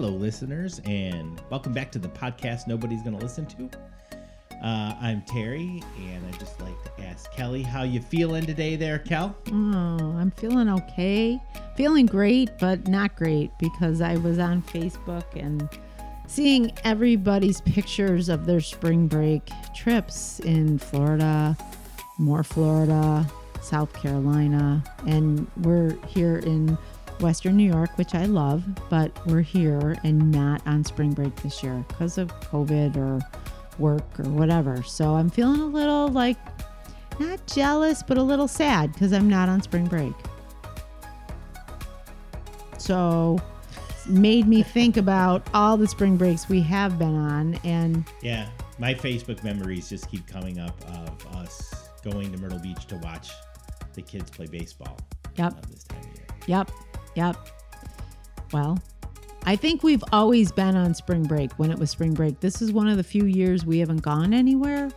Hello, listeners, and welcome back to the podcast nobody's going to listen to. Uh, I'm Terry, and I'd just like to ask Kelly how you feeling today there, Kel? Oh, I'm feeling okay. Feeling great, but not great because I was on Facebook and seeing everybody's pictures of their spring break trips in Florida, more Florida, South Carolina, and we're here in Western New York, which I love, but we're here and not on spring break this year because of COVID or work or whatever. So I'm feeling a little like not jealous, but a little sad because I'm not on spring break. So made me think about all the spring breaks we have been on and Yeah, my Facebook memories just keep coming up of us going to Myrtle Beach to watch the kids play baseball. Yep. uh, this time of year. Yep. Yep. Well, I think we've always been on spring break when it was spring break. This is one of the few years we haven't gone anywhere.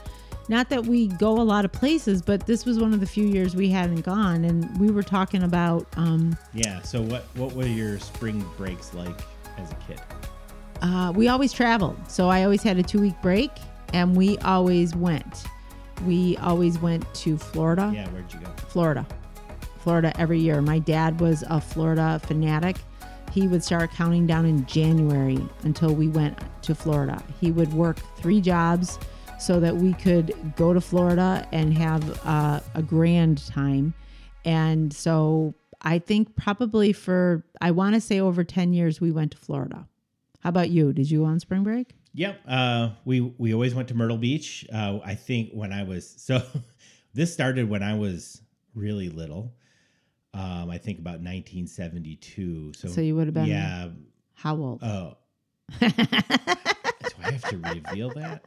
Not that we go a lot of places, but this was one of the few years we hadn't gone. And we were talking about, um, Yeah. So what what were your spring breaks like as a kid? uh, we always traveled. So I always had a two week break and we always went. We always went to Florida. Yeah, where'd you go? Florida. Florida every year. My dad was a Florida fanatic. He would start counting down in January until we went to Florida. He would work three jobs so that we could go to Florida and have uh, a grand time. And so I think probably for, I want to say over 10 years, we went to Florida. How about you? Did you on spring break? Yep. Uh, we we always went to Myrtle Beach. Uh, I think when I was so, this started when I was really little. Um, I think about 1972. So, So you would have been yeah. how old? Oh, do I have to reveal that?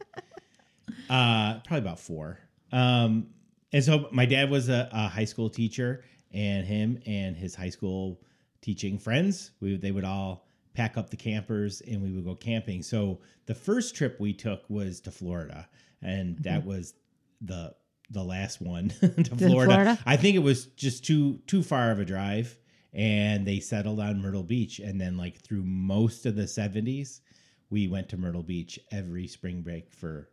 Uh, probably about four. Um, and so my dad was a, a high school teacher, and him and his high school teaching friends, we they would all pack up the campers and we would go camping. So the first trip we took was to Florida, and that was the the last one to Florida. Florida? I think it was just too too far of a drive, and they settled on Myrtle Beach. And then like through most of the seventies, we went to Myrtle Beach every spring break for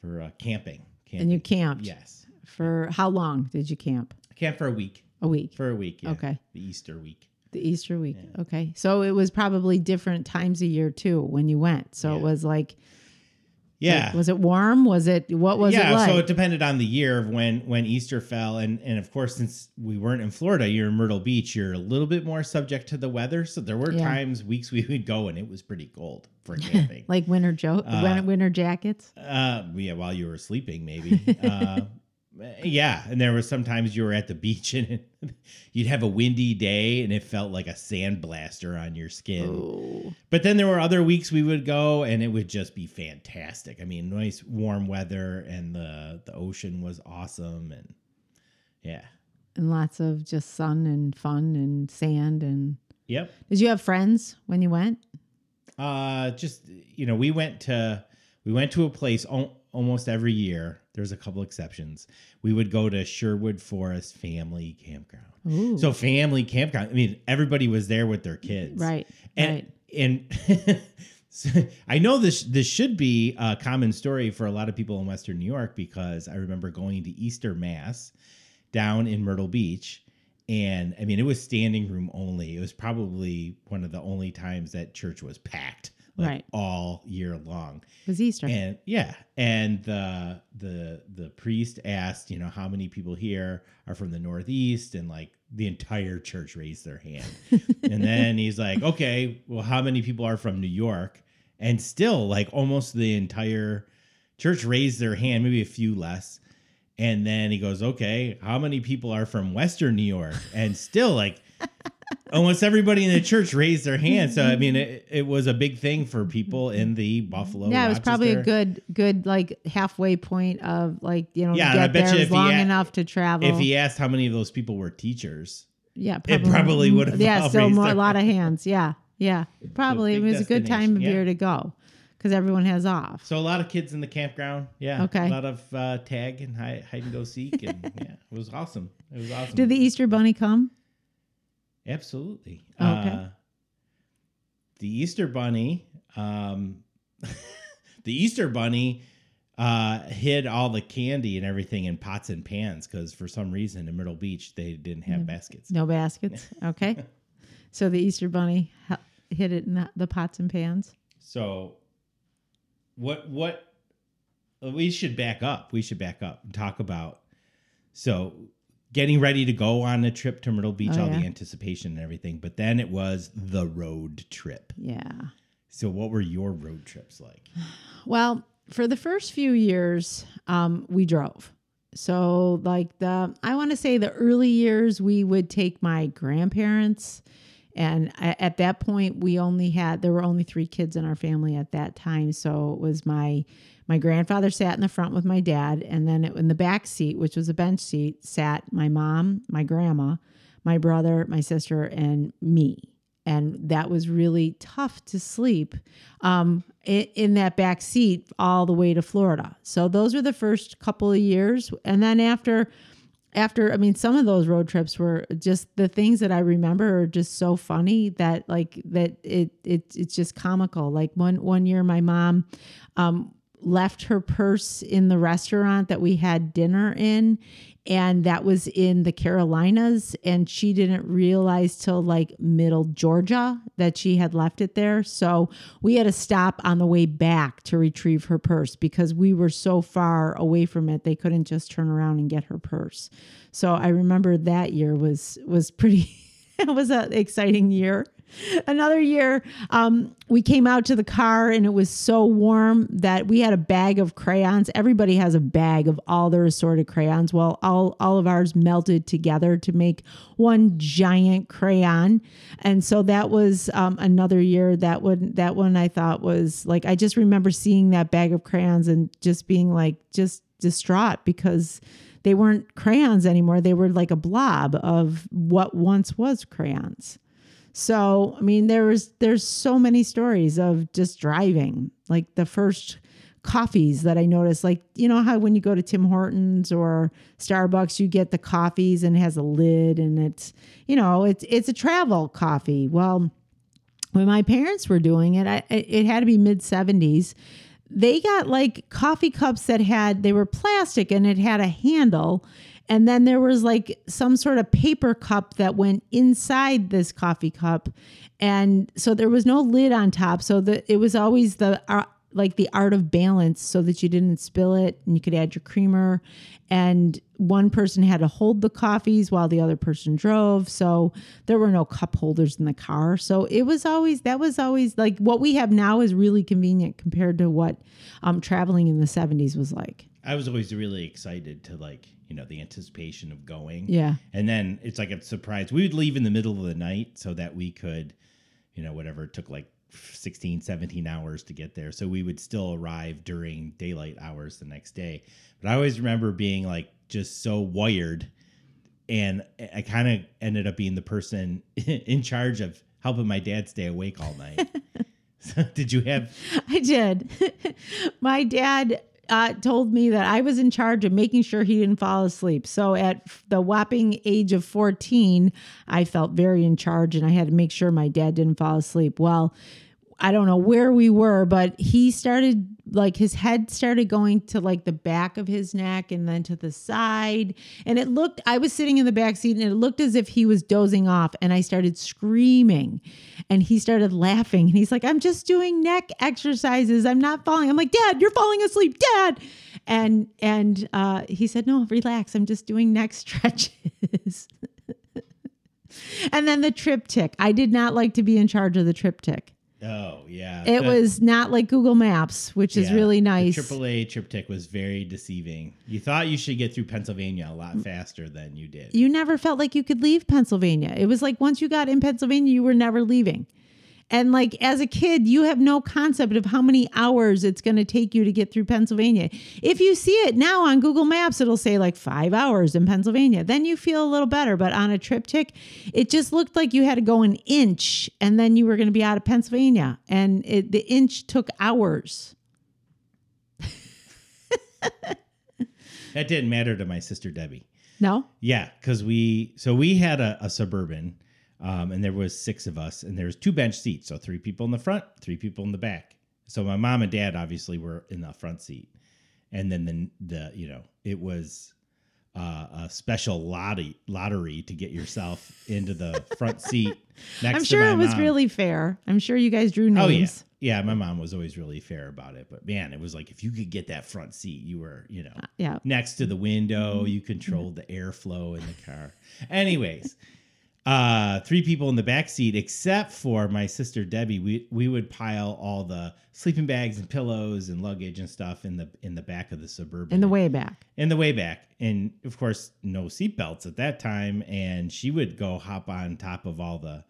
for uh, camping. camping. and you camped? Yes, For how long did you camp? camp for a week. A week. For a week. Yeah. Okay. The Easter week. The Easter week. Okay. So it was probably different times a year too when you went. So it was like, Yeah. like, was it warm? Was it, what was yeah, it like? so it depended on the year of when when Easter fell, and and of course, since we weren't in Florida, you're in Myrtle Beach, you're a little bit more subject to the weather. So there were Yeah. times, weeks we would go, and it was pretty cold for camping. like winter jo- Uh, winter, winter jackets? uh, yeah, while you were sleeping, maybe. uh, yeah, and there was sometimes you were at the beach and it, you'd have a windy day, and it felt like a sandblaster on your skin. Oh. But then there were other weeks we would go and it would just be fantastic. I mean, nice warm weather and the the ocean was awesome and yeah. And lots of just sun and fun and sand. And Yep. did you have friends when you went? Uh just you know, we went to we went to a place al- almost every year. There's a couple exceptions. We would go to Sherwood Forest Family Campground. Ooh. So family campground. I mean, everybody was there with their kids. right. and right. and so I know this this should be a common story for a lot of people in Western New York because I remember going to Easter Mass down in Myrtle Beach, and I mean it was standing room only. It was probably one of the only times that church was packed, like Right. all year long. It was Easter. And yeah, and the the the priest asked, you know, how many people here are from the Northeast, and like the entire church raised their hand. and then he's like, okay, well, how many people are from New York? And still, like almost the entire church raised their hand, maybe a few less. And then he goes, okay, how many people are from Western New York? And still, like almost everybody in the church raised their hand. So I mean, it, it was a big thing for people in the Buffalo. yeah, it was probably a good, good like halfway point of like you know Yeah, I bet you if he long a- enough to travel. If he asked how many of those people were teachers, yeah, it probably would have Yeah, still more a lot of hands. Yeah, yeah, probably it was a good time of yeah. year to go because everyone has off. so a lot of kids in the campground. Yeah, Okay. a lot of uh, tag and hide, hide and go seek, and yeah, it was awesome. It was awesome. Did the Easter Bunny come? Absolutely. Okay. Uh, the Easter Bunny, um, the Easter Bunny uh, hid all the candy and everything in pots and pans because for some reason in Myrtle Beach they didn't have baskets. No baskets. Okay. so the Easter Bunny hid it in the, the pots and pans. So, what what we should back up. We should back up and talk about. So, getting ready to go on a trip to Myrtle Beach, Oh, all yeah. the anticipation and everything, but then it was the road trip. Yeah. So, what were your road trips like? Well, for the first few years, um, we drove. So, like the, I want to say the early years, we would take my grandparents. And at that point, we only had, there were only three kids in our family at that time. So it was my, my grandfather sat in the front with my dad. And then it, in the back seat, which was a bench seat, sat my mom, my grandma, my brother, my sister, and me and that was really tough to sleep um, in, in that back seat all the way to Florida. So those were the first couple of years, and then after, after I mean, some of those road trips were just the things that I remember are just so funny that like that it it it's just comical. Like one one year, my mom. Um, left her purse in the restaurant that we had dinner in and that was in the Carolinas and she didn't realize till like middle Georgia that she had left it there. So we had to stop on the way back to retrieve her purse because we were so far away from it they couldn't just turn around and get her purse. So I remember that year was was pretty it was an exciting year another year um, we came out to the car and it was so warm that we had a bag of crayons. Everybody has a bag of all their assorted crayons. Well all, all of ours melted together to make one giant crayon. And so that was um, another year that one that one i thought was like i just remember seeing that bag of crayons and just being like just distraught because they weren't crayons anymore. They were like a blob of what once was crayons so, I mean, there's there's so many stories of just driving. Like the first coffees that I noticed, like you know how when you go to Tim Hortons or Starbucks, you get the coffees and it has a lid and it's you know it's it's a travel coffee. Well, when my parents were doing it, I, it had to be mid seventies. They got like coffee cups that had they were plastic and it had a handle and then there was like some sort of paper cup that went inside this coffee cup. And so there was no lid on top. So the, it was always the, uh, like the art of balance so that you didn't spill it and you could add your creamer. And one person had to hold the coffees while the other person drove. So there were no cup holders in the car. So it was always, that was always like what we have now is really convenient compared to what um, traveling in the 70s was like. I was always really excited to like, you know, the anticipation of going. Yeah. And then it's like a surprise. We would leave in the middle of the night so that we could, you know, whatever it took like 16, 17 hours to get there. So we would still arrive during daylight hours the next day. But I always remember being like just so wired. And I kind of ended up being the person in charge of helping my dad stay awake all night. so did you have I did. My dad uh, told me that I was in charge of making sure he didn't fall asleep. So at the whopping age of 14, I felt very in charge and I had to make sure my dad didn't fall asleep. Well, I don't know where we were, but he started like his head started going to like the back of his neck and then to the side. And it looked, I was sitting in the back seat and it looked as if he was dozing off. And I started screaming and he started laughing. And he's like, I'm just doing neck exercises. I'm not falling. I'm like, Dad, you're falling asleep, Dad. And and uh, he said, No, relax. I'm just doing neck stretches. and then the TripTik. I did not like to be in charge of the TripTik. Oh yeah, It The- was not like Google Maps, which is really nice. The AAA TripTik was very deceiving. You thought you should get through Pennsylvania a lot faster than you did. you never felt like you could leave Pennsylvania. It was like once you got in Pennsylvania, you were never leaving. And like as a kid, you have no concept of how many hours it's going to take you to get through Pennsylvania. If you see it now on Google Maps, it'll say like five hours in Pennsylvania. Then you feel a little better. But on a TripTik, it just looked like you had to go an inch and then you were going to be out of Pennsylvania. And it, the inch took hours. That didn't matter to my sister Debbie. No? Yeah, because we so we had a, a suburban, um, and there was six of us, and there was two bench seats, so three people in the front, three people in the back. So my mom and dad obviously were in the front seat, and then the the you know it was uh, a special lottery lottery to get yourself into the front seat. Next I'm sure it was mom. really fair. I'm sure you guys drew Oh yeah, names. yeah. My mom was always really fair about it, but man, it was like if you could get that front seat, you were you know yeah. next to the window. You controlled the airflow in the car. Anyways, uh, three people in the back seat, except for my sister Debbie. We we would pile all the sleeping bags and pillows and luggage and stuff in the in the back of the suburban In the way back. in the way back. And of course, no seatbelts at that time. And she would go hop on top of all the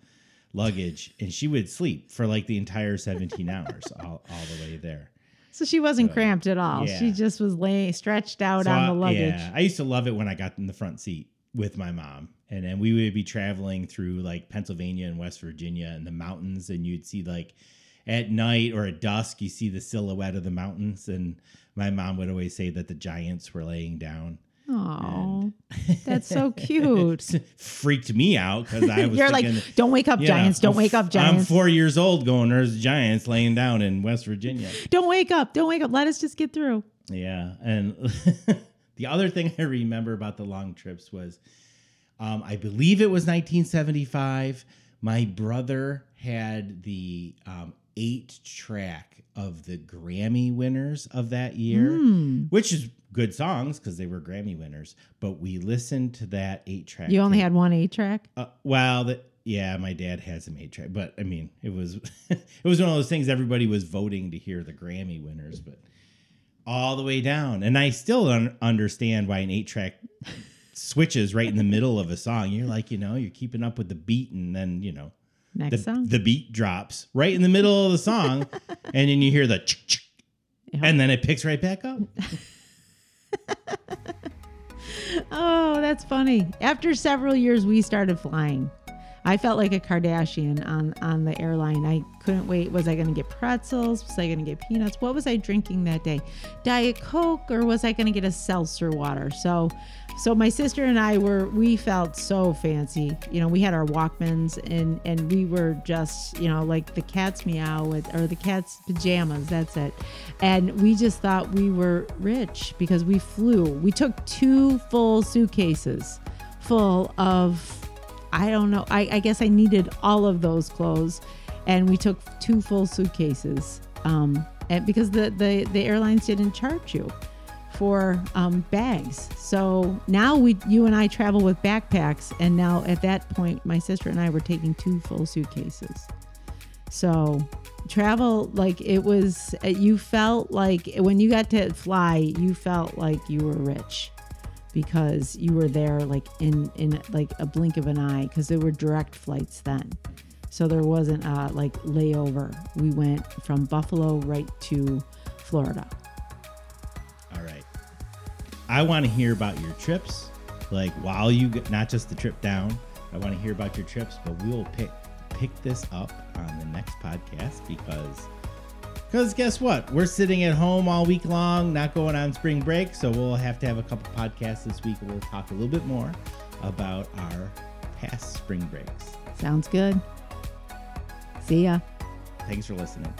luggage and she would sleep for like the entire 17 hours, all, all the way there. So she wasn't So, cramped at all. She just was laying stretched out So on the luggage. Yeah, I used to love it when I got in the front seat with my mom. And then we would be traveling through like Pennsylvania and West Virginia and the mountains, and you'd see like at night or at dusk, you see the silhouette of the mountains. And my mom would always say that the giants were laying down. Oh, that's so cute. Freaked me out because I was You're like, don't wake up, you know, giants. Don't I'm wake up, giants. I'm four years old going, there's giants laying down in West Virginia. Don't wake up. Don't wake up. Let us just get through. Yeah. And the other thing I remember about the long trips was um, I believe it was 1975. My brother had the um, eight track of the Grammy winners of that year, Hmm. which is good songs because they were Grammy winners. But we listened to that eight track. You only had one eight track. Uh, well, the, yeah, my dad has some eight track, but I mean, it was it was one of those things. Everybody was voting to hear the Grammy winners, but all the way down, and I still don't understand why an eight track switches right in the middle of a song. You're like, you know, you're keeping up with the beat, and then you know Next the, song. the beat drops right in the middle of the song, and then you hear the and then it picks right back up. Oh, that's funny. After several years, we started flying. I felt like a Kardashian on on the airline. I couldn't wait. Was I going to get pretzels? Was I going to get peanuts? What was I drinking that day? Diet Coke or was I going to get a seltzer water? So, so my sister and I were we felt so fancy. You know, we had our Walkmans and and we were just you know like the cat's meow with or the cat's pajamas. That's it. And we just thought we were rich because we flew. We took two full suitcases full of I don't know. I, I guess I needed all of those clothes, and we took two full suitcases. Um, and because the, the the airlines didn't charge you for um, bags, so now we you and I travel with backpacks, and now at that point, my sister and I were taking two full suitcases. So travel like it was. You felt like when you got to fly, you felt like you were rich because you were there like in in like a blink of an eye because there were direct flights then so there wasn't a like layover we went from buffalo right to florida All right. I want to hear about your trips, like while you get not just the trip down. I want to hear about your trips, but we will pick pick this up on the next podcast because because guess what? We're sitting at home all week long, not going on spring break, so we'll have to have a couple podcasts this week. We'll talk a little bit more about our past spring breaks. sounds good see ya Thanks for listening.